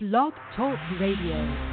Blog Talk Radio.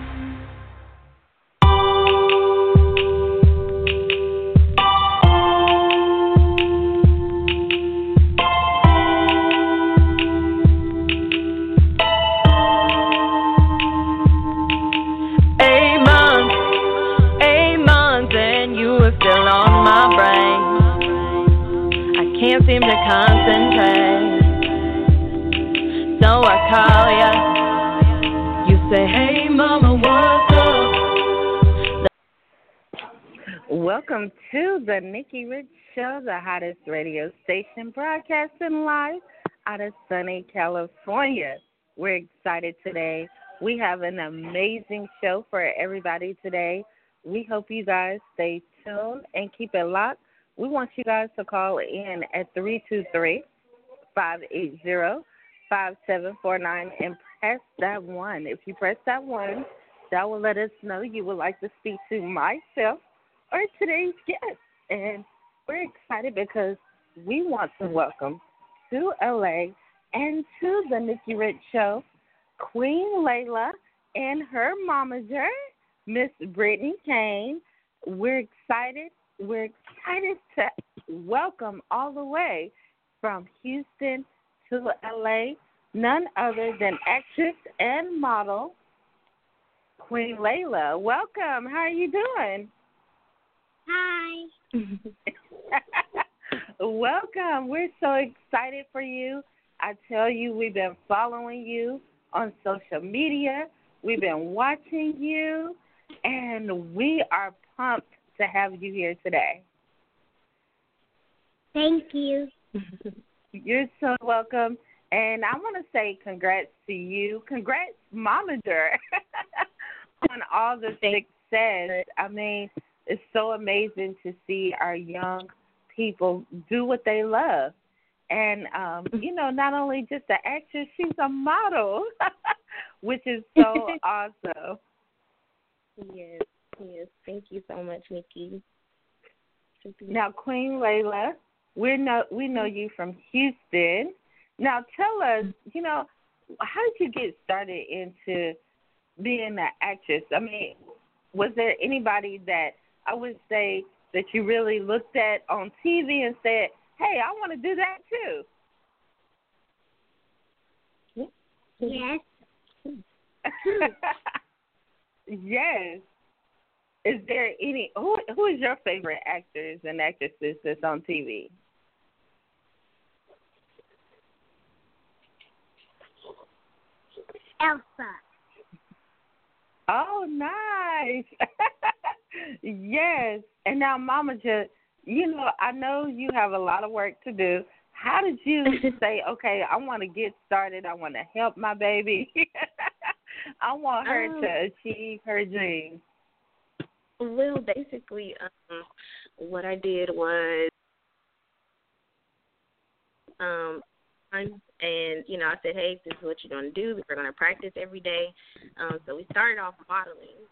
The Nikki Rich Show, the hottest radio station broadcasting live out of sunny California. We're excited today. We have an amazing show for everybody today. We hope you guys stay tuned and keep it locked. We want you guys to call in at 323 580 5749 and press that one. If you press that one, that will let us know you would like to speak to myself or today's guest. And we're excited because we want to welcome to LA and to the Nikki Rich Show Queen Layla and her momager, Miss Brittany Cain. We're excited. We're excited to welcome all the way from Houston to LA none other than actress and model Queen Layla. Welcome. How are you doing? Hi. Welcome. We're so excited for you. I tell you, we've been following you on social media. We've been watching you, and we are pumped to have you here today. Thank you. You're so welcome. And I want to say congrats to you. Congrats, Momager, on all the success. I mean, it's so amazing to see our young people do what they love. And, um, you know, not only just an actress, she's a model, which is so awesome. Yes, yes. Thank you so much, Nikki. Now, Queen Layla, we know we know you from Houston. Now, tell us, you know, how did you get started into being an actress? I mean, was there anybody that I would say that you really looked at on TV and said, "Hey, I want to do that too"? Yes. yes. Is there any who who is your favorite actors and actresses that's on TV? Elsa. Oh, nice. yes. And now, Mama, just you know, I know you have a lot of work to do. How did you say, okay, I want to get started. I want to help my baby. I want her Um, to achieve her dreams. Well, basically, um, what I did was, um, I'm- and you know, I said, hey, this is what you're gonna do. We're gonna practice every day. Um, so we started off modeling,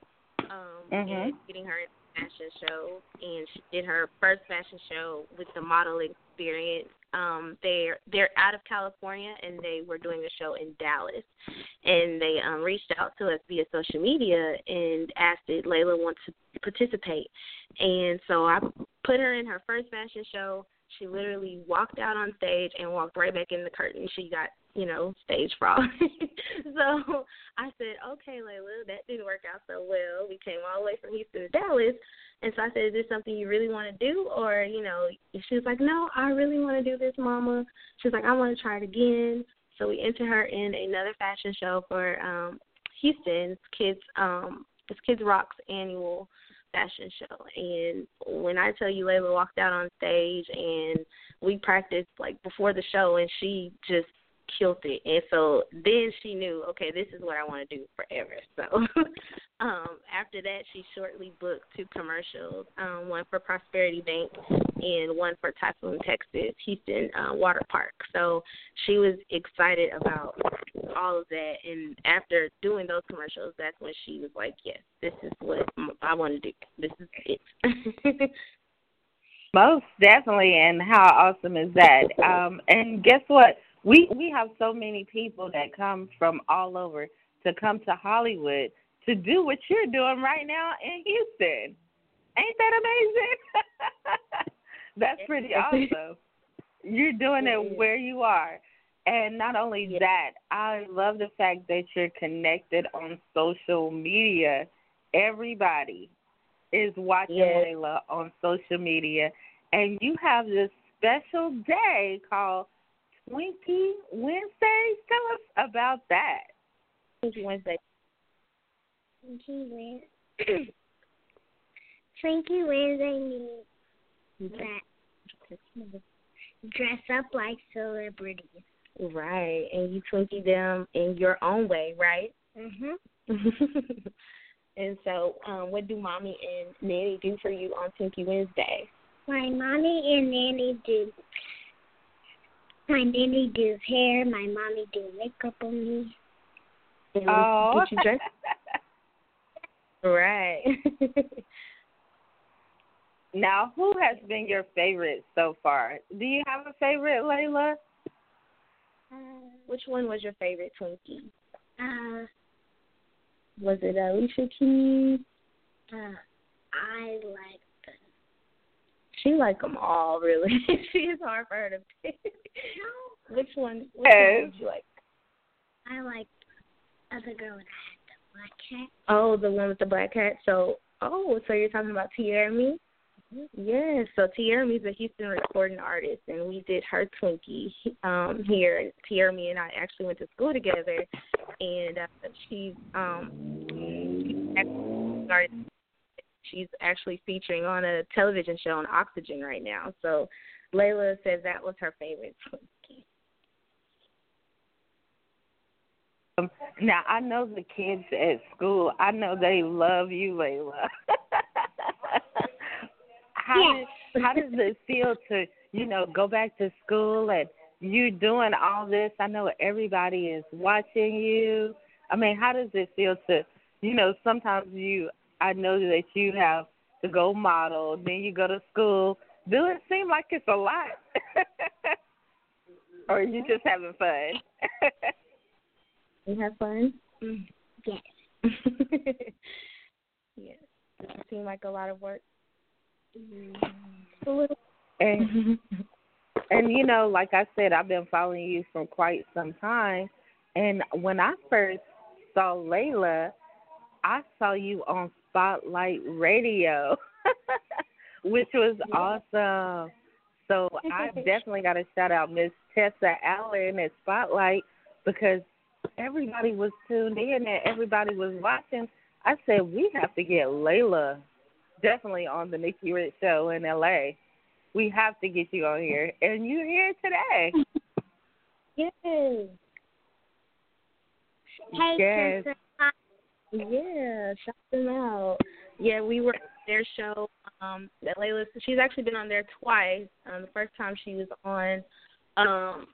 um, Mhm. and getting her fashion show, and she did her first fashion show with the modeling experience. Um, they're they're out of California, and they were doing a show in Dallas, and they um, reached out to us via social media and asked if Layla wants to participate. And so I put her in her first fashion show. She literally walked out on stage and walked right back in the curtain. She got, you know, stage frog. so I said, okay, Layla, that didn't work out so well. We came all the way from Houston to Dallas. And so I said, is this something you really want to do? Or, you know, she was like, no, I really want to do this, Mama. She was like, I want to try it again. So we entered her in another fashion show for um Houston's Kids um it's Kids Rock's annual fashion show. And when I tell you Layla walked out on stage and we practiced like before the show and she just killed it. And so then she knew, okay, this is what I want to do forever. So um after that she shortly booked two commercials, um, one for Prosperity Bank and one for Typhoon, Texas, Houston uh, Water Park. So she was excited about all of that and after doing those commercials that's when she was like, Yes, this is what I want to do. This is it. Most definitely, and how awesome is that? Um, and guess what? We we have so many people that come from all over to come to Hollywood to do what you're doing right now in Houston. Ain't that amazing? That's pretty awesome. You're doing it where you are. And not only Yeah. that, I love the fact that you're connected on social media. Everybody is watching Yes. Layla on social media. And you have this special day called Twinkie Wednesday. Tell us about that. Twinkie Wednesday. Twinkie Wednesday. Twinkie Wednesday means that dress up like celebrities. Right, and you Twinkie them in your own way, right? Mhm. and so, um, what do mommy and nanny do for you on Twinkie Wednesday? My mommy and nanny do. My nanny does hair. My mommy do makeup on me. And Oh. get you dressed? right. now, who has been your favorite so far? Do you have a favorite, Layla? Uh, Which one was your favorite Twinkie? uh, Was it Alicia Keys? uh, I like the. She like them all, really. she is hard for her to pick. Which one? Which Yes. one did you like? I like the other girl that had the black hat. Oh, the one with the black hat. So, oh, so you're talking about Tierra Me? Yes. So Tierra Me's a Houston recording artist, and we did her Twinkie um here. Tierra Me and I actually went to school together, and uh, she's um she's actually started. She's actually featuring on a television show on Oxygen right now. So Layla said that was her favorite. Um, now, I know the kids at school. I know they love you, Layla. how does, how does it feel to you know go back to school and you doing all this? I know everybody is watching you. I mean, how does it feel to you know sometimes you I know that you have to go model, then you go to school. Do it seem like it's a lot, or are you just having fun? You have fun? Mm. Yes. yes. Does it seem like a lot of work? A little. and and you know, like I said, I've been following you for quite some time. And when I first saw Layla, I saw you on Spotlight Radio, which was awesome. So I definitely got to shout out Miss Tessa Allen at Spotlight because everybody was tuned in and everybody was watching. I said we have to get Layla definitely on the Nikki Rich Show in LA. We have to get you on here, and you're here today. yes. Hey, Yes. Tessa. Yeah, shout them out. Yeah, we were their show. Um, that Layla, she's actually been on there twice. Um, the first time she was on um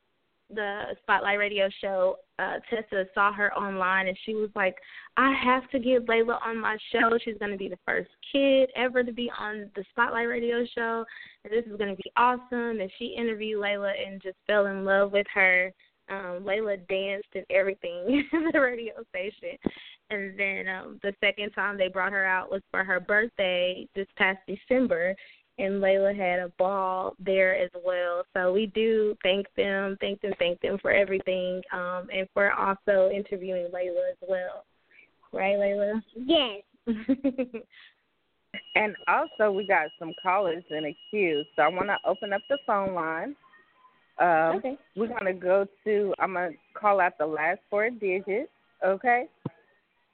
the Spotlight Radio show, uh, Tessa saw her online and she was like, I have to get Layla on my show. She's going to be the first kid ever to be on the Spotlight Radio show. And this is going to be awesome. And she interviewed Layla and just fell in love with her. Um, Layla danced and everything at the radio station. And then um, the second time they brought her out was for her birthday this past December and Layla had a ball there as well. So we do thank them, thank them, thank them for everything, um, and for also interviewing Layla as well. Right, Layla? Yes. And also, we got some callers in a queue, so I want to open up the phone line. Um, okay. We're gonna go to. I'm gonna call out the last four digits. Okay.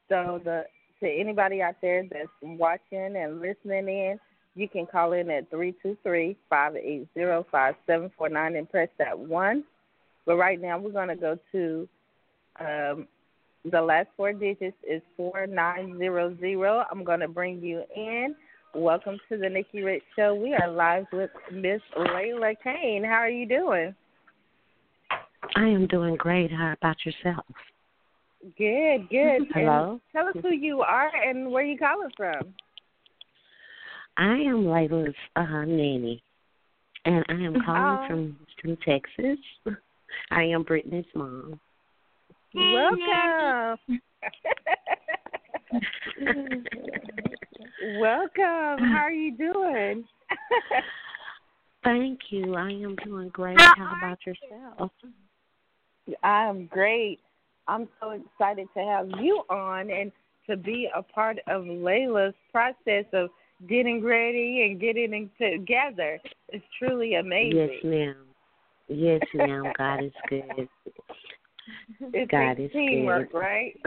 So the to anybody out there that's watching and listening in, you can call in at three two three five eight zero five seven four nine and press that one. But right now, we're gonna go to. Um, the last four digits is four nine zero zero. I'm gonna bring you in. Welcome to the Nikki Rich Show. We are live with Miss Layla Cain. How are you doing? I am doing great. How about yourself? Good, good. Hello? And tell us who you are and where you calling from. I am Layla's uh, nanny, and I am calling Oh. from Houston, Texas. I am Brittany's mom. Welcome. Welcome. How are you doing? Thank you. I am doing great. How about yourself? I'm great. I'm so excited to have you on and to be a part of Layla's process of getting ready and getting together. It's truly amazing. Yes, ma'am. Yes, ma'am. God is good. It's God is teamwork, good. right?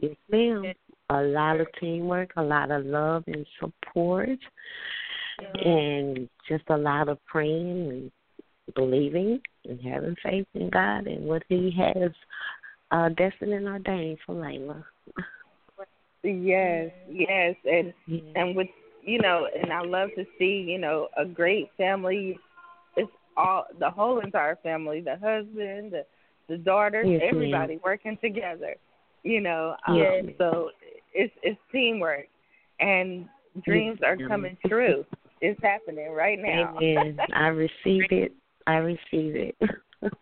Yes, ma'am. A lot of teamwork, a lot of love and support, and just a lot of praying and believing and having faith in God and what He has uh, destined and ordained for Layla. yes, yes, and Yeah. and with you know, and I love to see you know a great family. It's all the whole entire family, the husband, the the daughters, Yes, ma'am. everybody working together. You know, um, Yes. so it's it's teamwork, and dreams are ma'am. coming true. It's happening right now. Amen. I receive it. I receive it.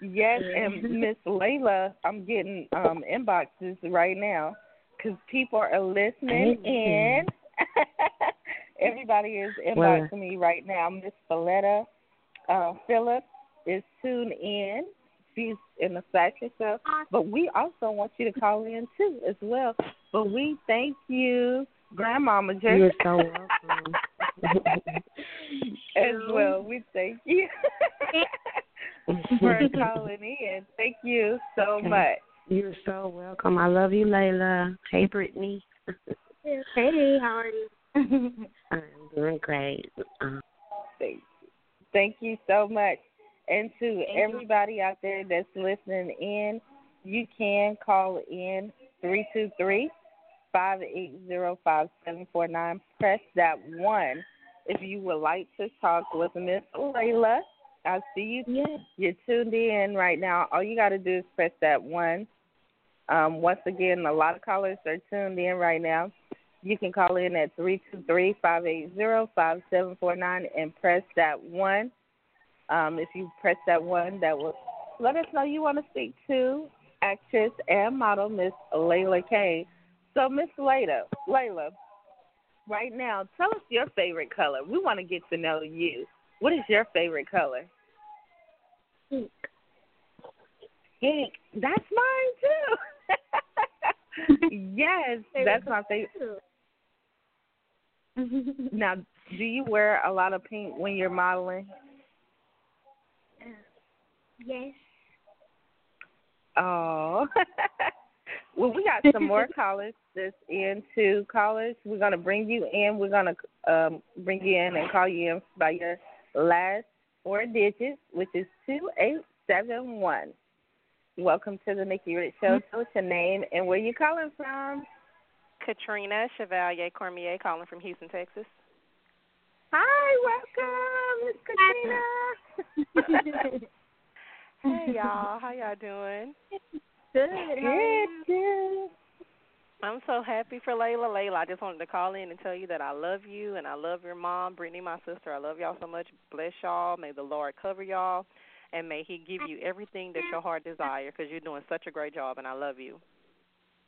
Yes, and Miss Layla, I'm getting um inboxes right now because people are listening in. Everybody is Well- inboxing me right now. Miss Valletta uh, Phillips is tuned in. She's in the fashion show, but we also want you to call in too as well. But we thank you, Grandmama Jerry, You're so welcome. as well. We thank you for calling in. Thank you so Okay. much. You're so welcome. I love you, Layla. Hey, Brittany. Hey, how are you? I'm doing great. Um, Thank you. Thank you so much. And to everybody out there that's listening in, you can call in three two three five eight zero five seven four nine. Press that one if you would like to talk with Miss Layla. I see you. Yes. You're tuned in right now. All you got to do is press that one. Um, once again, a lot of callers are tuned in right now. You can call in at 323-580-5749 and press that one. Um, if you press that one, that will let us know you want to speak to actress and model Miss Layla Cain. So, Miss Layla, Layla, right now, tell us your favorite color. We want to get to know you. What is your favorite color? Pink. Pink. That's mine too. yes, that's my favorite. Now, do you wear a lot of pink when you're modeling? yes. Oh. well, we got some more callers that's into callers. We're gonna bring you in. We're gonna um bring you in and call you in by your last four digits, which is two eight seven one. Welcome to the Nikki Rich Show. Mm-hmm. Tell us your name and where you calling from. Katrina Chevalier Cormier calling from Houston, Texas. Hi, welcome, Miss Katrina. Hey y'all, how y'all doing? Good. Good, good. I'm so happy for Layla. Layla, I just wanted to call in and tell you that I love you and I love your mom, Brittany, my sister. I love y'all so much. Bless y'all. May the Lord cover y'all, and may He give you everything that your heart desires because you're doing such a great job, and I love you.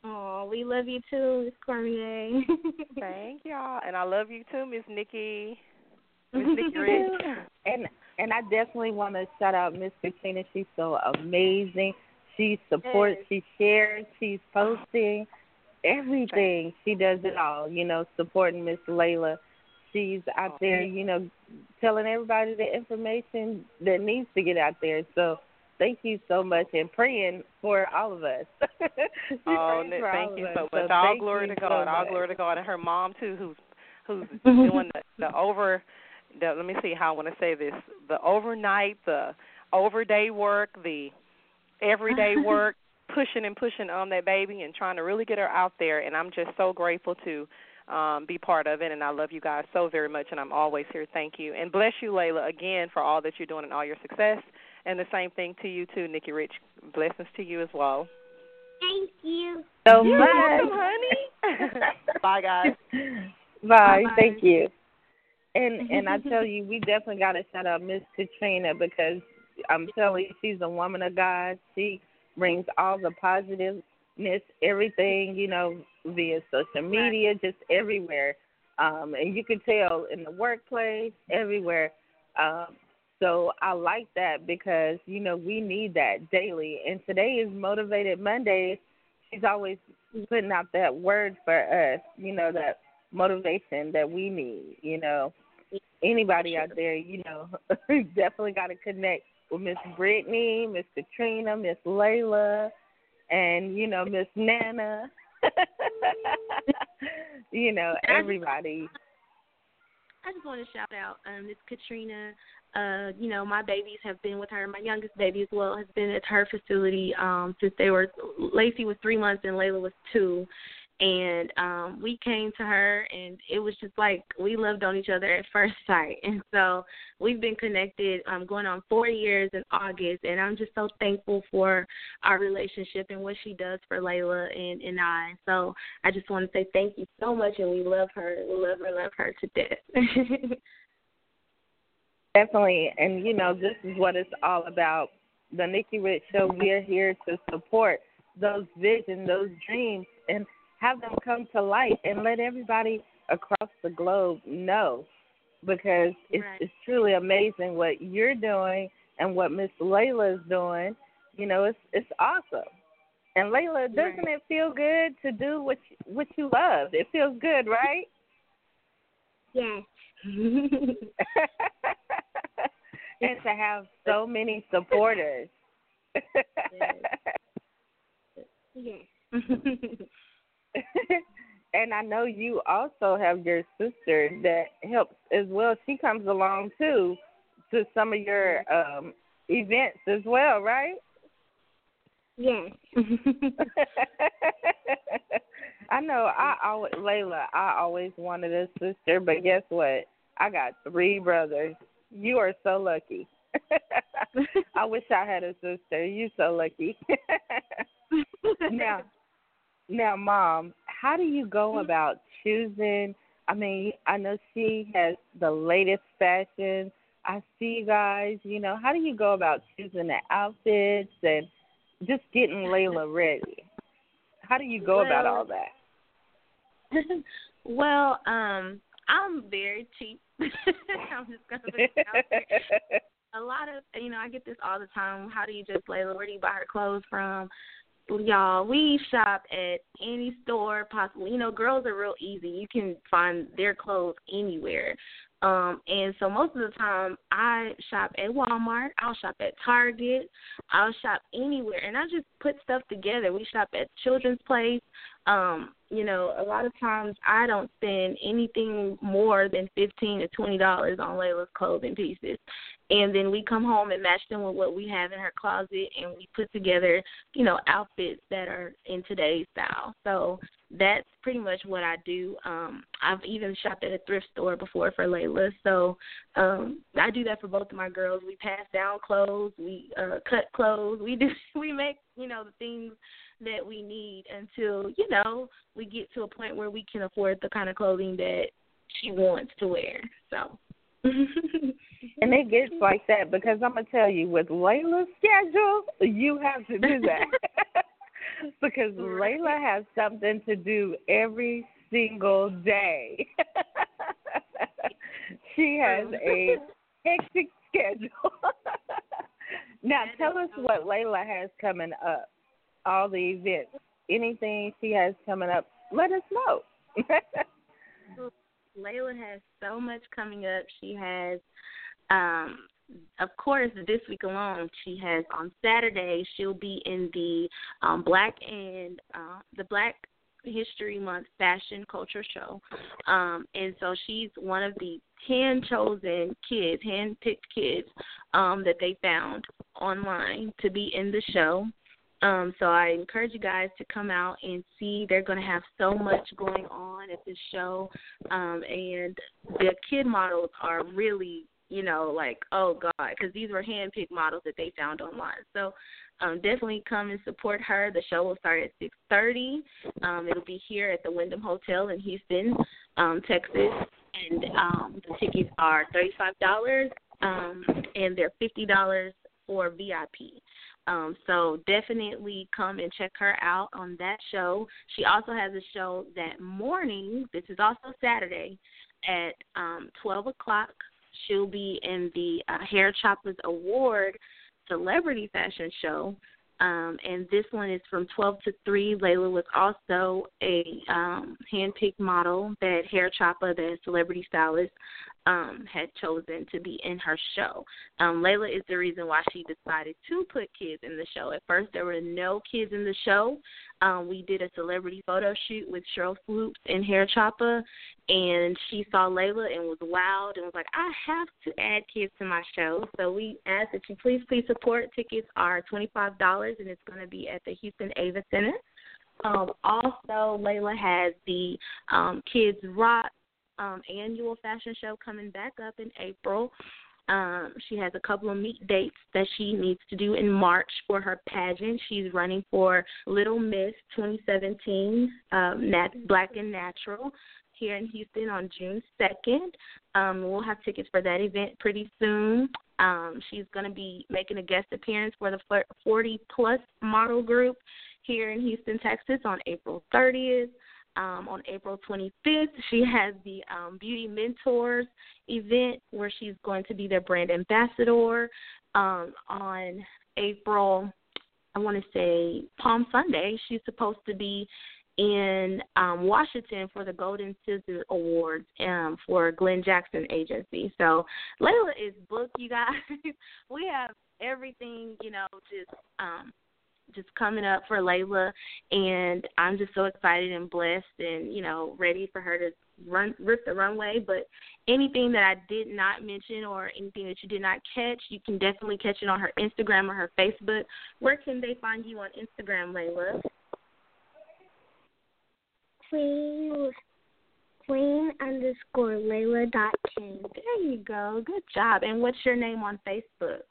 Oh, we love you too, Miss Cormier. Thank y'all, and I love you too, Miss Nikki. Miss Nikki Rich. And and I definitely want to shout out Miss Katrina. She's so amazing. She supports, she shares, she's posting everything. She does it all. You know, supporting Miss Layla. She's out there, you know, telling everybody the information that needs to get out there. So thank you so much and praying for all of us. Oh, Praying for all thank you so much. all glory to so God. all glory to God, and her mom too, who's who's doing the, the over. The, let me see how I want to say this: the overnight, the overday work, the everyday work, pushing and pushing on that baby, and trying to really get her out there. And I'm just so grateful to um, be part of it. And I love you guys so very much, and I'm always here. Thank you, and bless you, Layla, again for all that you're doing and all your success. And the same thing to you too, Nikki Rich. Blessings to you as well. Thank you. so You're much. welcome, honey. Bye, guys. Bye. Bye-bye. Thank you. And and I tell you, we definitely got to shout out Miss Katrina because I'm telling you, she's a woman of God. She brings all the positiveness, everything, you know, via social media, just everywhere. Um, and you can tell in the workplace, everywhere. Um, so I like that because, you know, we need that daily. And today is Motivated Monday. She's always putting out that word for us, you know, that motivation that we need, you know. Anybody out there, you know, definitely got to connect with Miss Brittany, Miss Katrina, Miss Layla, and, you know, Miss Nana. you know, everybody. I just want to shout out um, Miss Katrina. Uh, you know, my babies have been with her. My youngest baby as well has been at her facility um, since they were. Lacey was three months and Layla was two, and um we came to her and it was just like we loved on each other at first sight. And so we've been connected um going on four years in august and i'm just so thankful for our relationship and what she does for layla and and i. So i just want to say thank you so much and we love her we love her love her to death. Definitely and you know this is what it's all about. The nikki rich show we're here to support those visions those dreams and have them come to light and let everybody across the globe know because it's right. it's truly amazing what you're doing and what Miss Layla is doing. You know, it's it's awesome. And Layla, doesn't right. it feel good to do what you, what you love? It feels good, right? Yes. and to have so many supporters. yes. and I know you also have your sister that helps as well. She comes along too to some of your um events as well, right? Yes. I know I always Layla, I always wanted a sister, but guess what? I got three brothers. You are so lucky. I wish I had a sister. You're so lucky. now now, mom, how do you go about choosing? I mean, I know she has the latest fashion. I see you guys, you know, how do you go about choosing the outfits and just getting Layla ready? How do you go well, about all that? well, um, I'm very cheap. I'm just gonna put it out there. A lot of you know, I get this all the time. How do you just Layla? Where do you buy her clothes from? Y'all, we shop at any store possible. You know, girls are real easy. You can find their clothes anywhere. Um, and so most of the time I shop at Walmart, I'll shop at Target, I'll shop anywhere and I just put stuff together. We shop at Children's Place. Um, you know, a lot of times I don't spend anything more than fifteen to twenty dollars on Layla's clothing pieces and then we come home and match them with what we have in her closet and we put together you know outfits that are in today's style so that's pretty much what i do. Um i've even shopped at a thrift store before for layla. So um i do that for both of my girls. We pass down clothes we uh cut clothes we do we make you know the things that we need until you know we get to a point where we can afford the kind of clothing that she wants to wear so. And it gets like that because I'm gonna tell you, with Layla's schedule, you have to do that because Layla has something to do every single day. she has a hectic schedule. now, tell us what Layla has coming up. All the events, anything she has coming up, let us know. Layla has so much coming up. She has, um, of course, this week alone, she has on Saturday. She'll be in the um, Black and uh, the Black History Month Fashion Culture Show, um, and so she's one of the ten chosen kids, hand-picked kids um, that they found online to be in the show. Um, so I encourage you guys to come out and see. They're going to have so much going on at this show, um, and the kid models are really, you know, like oh god, because these were handpicked models that they found online. So um, definitely come and support her. The show will start at six thirty. Um, it'll be here at the Wyndham Hotel in Houston, um, Texas, and um, the tickets are thirty five dollars, um, and they're fifty dollars for VIP. Um, so definitely come and check her out on that show. She also has a show that morning. This is also Saturday at um, 12 o'clock. She'll be in the uh, Hair Choppers Award Celebrity Fashion Show. Um, and this one is from 12 to 3. Layla was also a um, hand-picked model that Hair Chopper, the celebrity stylist, um, had chosen to be in her show. Um, Layla is the reason why she decided to put kids in the show. At first, there were no kids in the show. Um, we did a celebrity photo shoot with Sheryl Swoopes and Hair Chopper, and she saw Layla and was wowed and was like, I have to add kids to my show. So we asked that you please, please support. Tickets are $25, and it's going to be at the Houston Ava Center. Um, also, Layla has the um, Kids Rock um, annual fashion show coming back up in April. Um, she has a couple of meet dates that she needs to do in March for her pageant. She's running for Little Miss 2017, um, Nat- Black and Natural here in Houston on June 2nd. Um, we'll have tickets for that event pretty soon. Um, she's going to be making a guest appearance for the 40 plus model group here in Houston, Texas on April 30th. Um, on April 25th, she has the um, Beauty Mentors event where she's going to be their brand ambassador. Um, on April, I want to say Palm Sunday, she's supposed to be in um, Washington for the Golden Scissor Awards um, for Glenn Jackson Agency. So Layla is booked, you guys. we have everything, you know, just um, just coming up for Layla, and I'm just so excited and blessed, and you know, ready for her to run rip the runway. But anything that I did not mention or anything that you did not catch, you can definitely catch it on her Instagram or her Facebook. Where can they find you on Instagram, Layla? Queen Queen underscore Layla dot King. There you go. Good job. And what's your name on Facebook?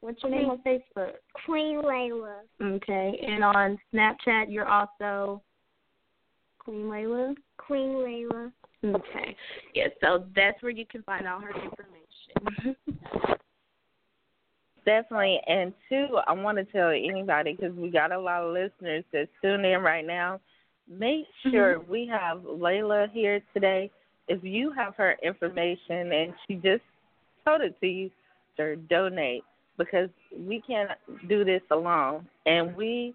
What's your name on Facebook? Queen Layla. Okay. And on Snapchat, you're also Queen Layla? Queen Layla. Okay. Yeah, so that's where you can find all her information. Mm-hmm. Definitely. And two, I want to tell anybody because we got a lot of listeners that tune in right now. Make sure mm-hmm. we have Layla here today. If you have her information and she just told it to you, sir, donate because we can't do this alone. And we,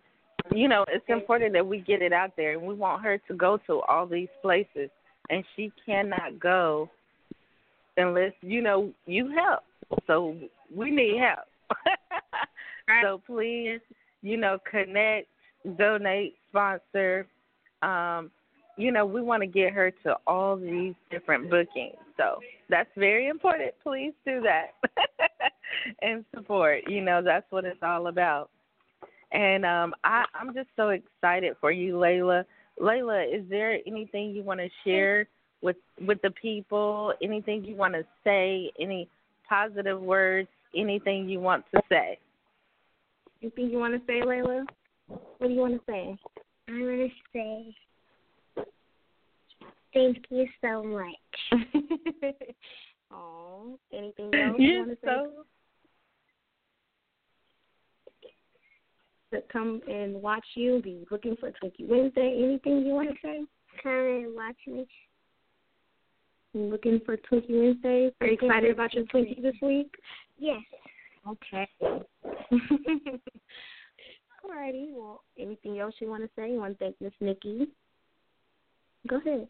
you know, it's important that we get it out there. And we want her to go to all these places. And she cannot go unless, you know, you help. So we need help. so please, you know, connect, donate, sponsor. Um, you know, we want to get her to all these different bookings. So that's very important. Please do that and support. You know, that's what it's all about. And um, I, I'm just so excited for you, Layla. Layla, is there anything you want to share with with the people? Anything you want to say? Any positive words? Anything you want to say? Anything you want to say, Layla? What do you want to say? I want to say Thank you so much. Oh, anything else you you want to so... say? To come and watch you, be looking for Twinkie Wednesday. Anything you want to say? Come and watch me. Looking for Twinkie Wednesday. Are you excited about your Twinkie this week? Yes. Okay. Alrighty. Well, anything else you want to say? You want to thank Miss Nikki? Go ahead.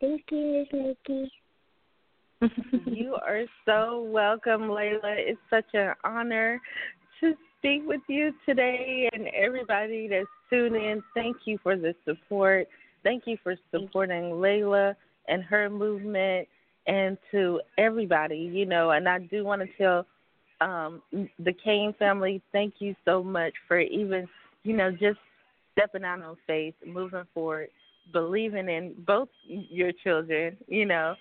Thank you, Miss Nikki. you are so welcome, Layla. It's such an honor to speak with you today and everybody that's tuned in. Thank you for the support. Thank you for supporting Layla and her movement and to everybody, you know, and I do want to tell um the Cain family, thank you so much for even, you know, just stepping out on faith, moving forward believing in both your children, you know,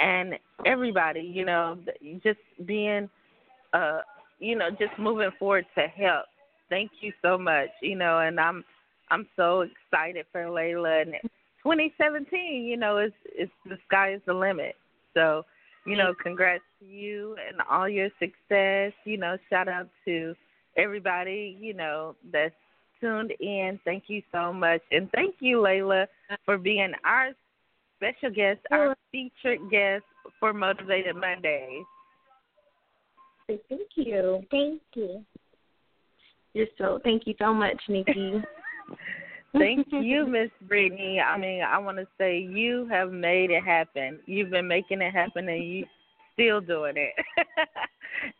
and everybody, you know, just being, uh, you know, just moving forward to help. Thank you so much, you know, and I'm, I'm so excited for Layla and 2017. You know, it's it's the sky is the limit. So you know, mm-hmm. congrats to you and all your success. You know, shout out to everybody, you know, that's tuned in. Thank you so much. And thank you, Layla, for being our special guest, our featured guest for Motivated Mondays. Thank you. Thank you. You're so thank you so much, Nikki. Thank you, Miss Brittany. I mean, I want to say you have made it happen. You've been making it happen, and you still doing it.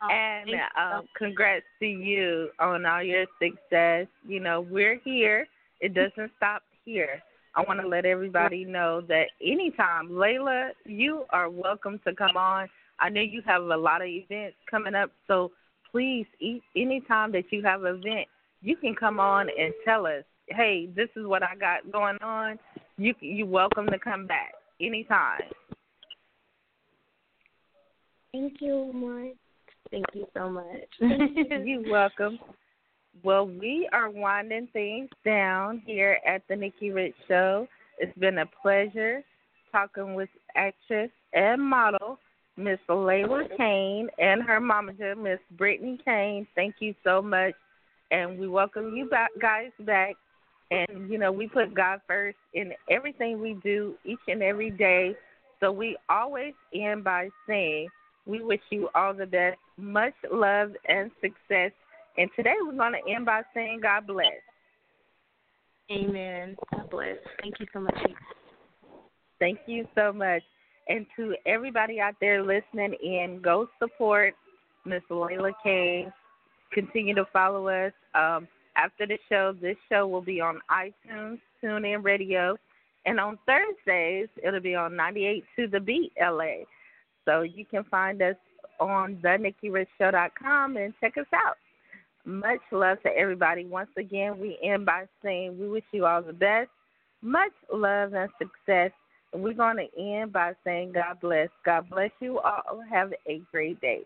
Oh, and um, congrats to you on all your success. You know, we're here. It doesn't stop here. I want to let everybody know that anytime, Layla, you are welcome to come on. I know you have a lot of events coming up, so please, anytime that you have an event, you can come on and tell us, hey, this is what I got going on. You you welcome to come back anytime. Thank you, Mark. Thank you so much. You're welcome. Well, we are winding things down here at the Nikki Rich Show. It's been a pleasure talking with actress and model Miss Layla Cain and her momager, Miss Brittany Cain. Thank you so much, and we welcome you back, guys, back. And you know, we put God first in everything we do each and every day. So we always end by saying, "We wish you all the best, much love and success." And today we're going to end by saying, "God bless." Amen. God bless. Thank you so much. Thank you so much. And to everybody out there listening in, go support Miss Layla Cain. Continue to follow us. Um, after the show, this show will be on iTunes, TuneIn Radio, and on Thursdays it'll be on 98 to the Beat LA. So you can find us on thenikkirichshow.com and check us out. Much love to everybody. Once again, we end by saying we wish you all the best. Much love and success. And we're going to end by saying God bless. God bless you all. Have a great day.